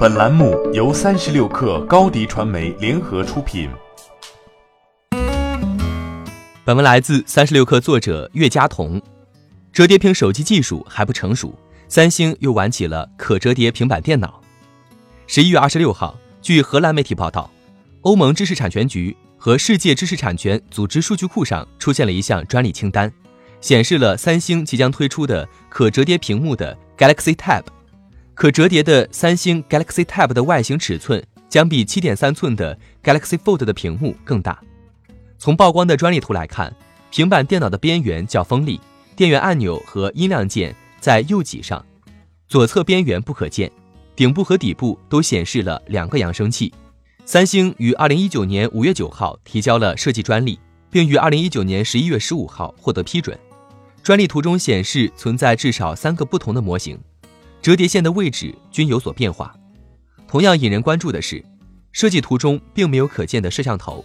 本栏目由三十六氪高低传媒联合出品。本文来自三十六氪作者岳佳彤。折叠屏手机技术还不成熟，三星又玩起了可折叠平板电脑。十一月二十六号，据荷兰媒体报道，欧盟知识产权局和世界知识产权组织数据库上出现了一项专利清单。显示了三星即将推出的可折叠屏幕的 Galaxy Tab，可折叠的三星 Galaxy Tab 的外形尺寸将比7.3寸的 Galaxy Fold 的屏幕更大。从曝光的专利图来看，平板电脑的边缘较锋利，电源按钮和音量键在右脊上，左侧边缘不可见，顶部和底部都显示了两个扬声器。三星于2019年5月9号提交了设计专利，并于2019年11月15号获得批准。专利图中显示存在至少三个不同的模型，折叠线的位置均有所变化。同样引人关注的是，设计图中并没有可见的摄像头。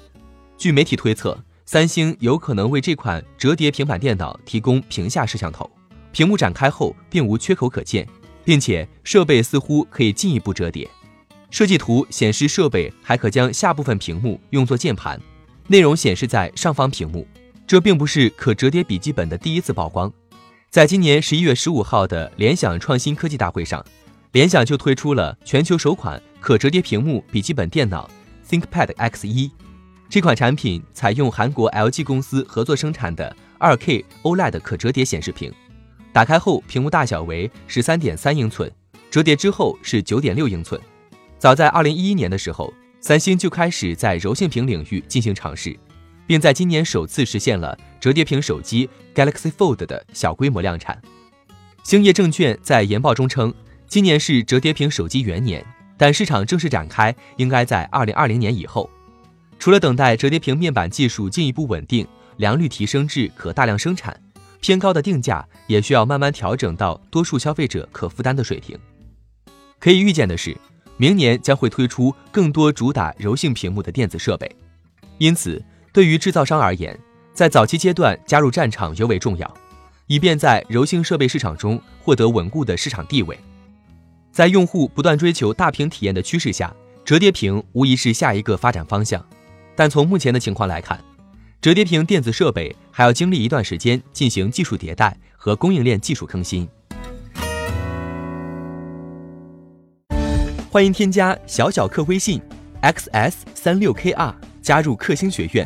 据媒体推测，三星有可能为这款折叠平板电脑提供屏下摄像头，屏幕展开后并无缺口可见，并且设备似乎可以进一步折叠。设计图显示设备还可将下部分屏幕用作键盘，内容显示在上方屏幕。这并不是可折叠笔记本的第一次曝光，在今年十一月十五号的联想创新科技大会上，联想就推出了全球首款可折叠屏幕笔记本电脑 ThinkPad X1。这款产品采用韩国 LG 公司合作生产的 2K OLED 可折叠显示屏，打开后屏幕大小为十三点三英寸，折叠之后是九点六英寸。早在二零一一年的时候，三星就开始在柔性屏领域进行尝试。并在今年首次实现了折叠屏手机 Galaxy Fold 的小规模量产。兴业证券在研报中称，今年是折叠屏手机元年，但市场正式展开应该在二零二零年以后。除了等待折叠屏面板技术进一步稳定，良率提升至可大量生产，偏高的定价也需要慢慢调整到多数消费者可负担的水平。可以预见的是，明年将会推出更多主打柔性屏幕的电子设备，因此。对于制造商而言，在早期阶段加入战场尤为重要，以便在柔性设备市场中获得稳固的市场地位。在用户不断追求大屏体验的趋势下，折叠屏无疑是下一个发展方向。但从目前的情况来看，折叠屏电子设备还要经历一段时间进行技术迭代和供应链技术更新。欢迎添加小小客微信：xs 三六 kr，加入克星学院。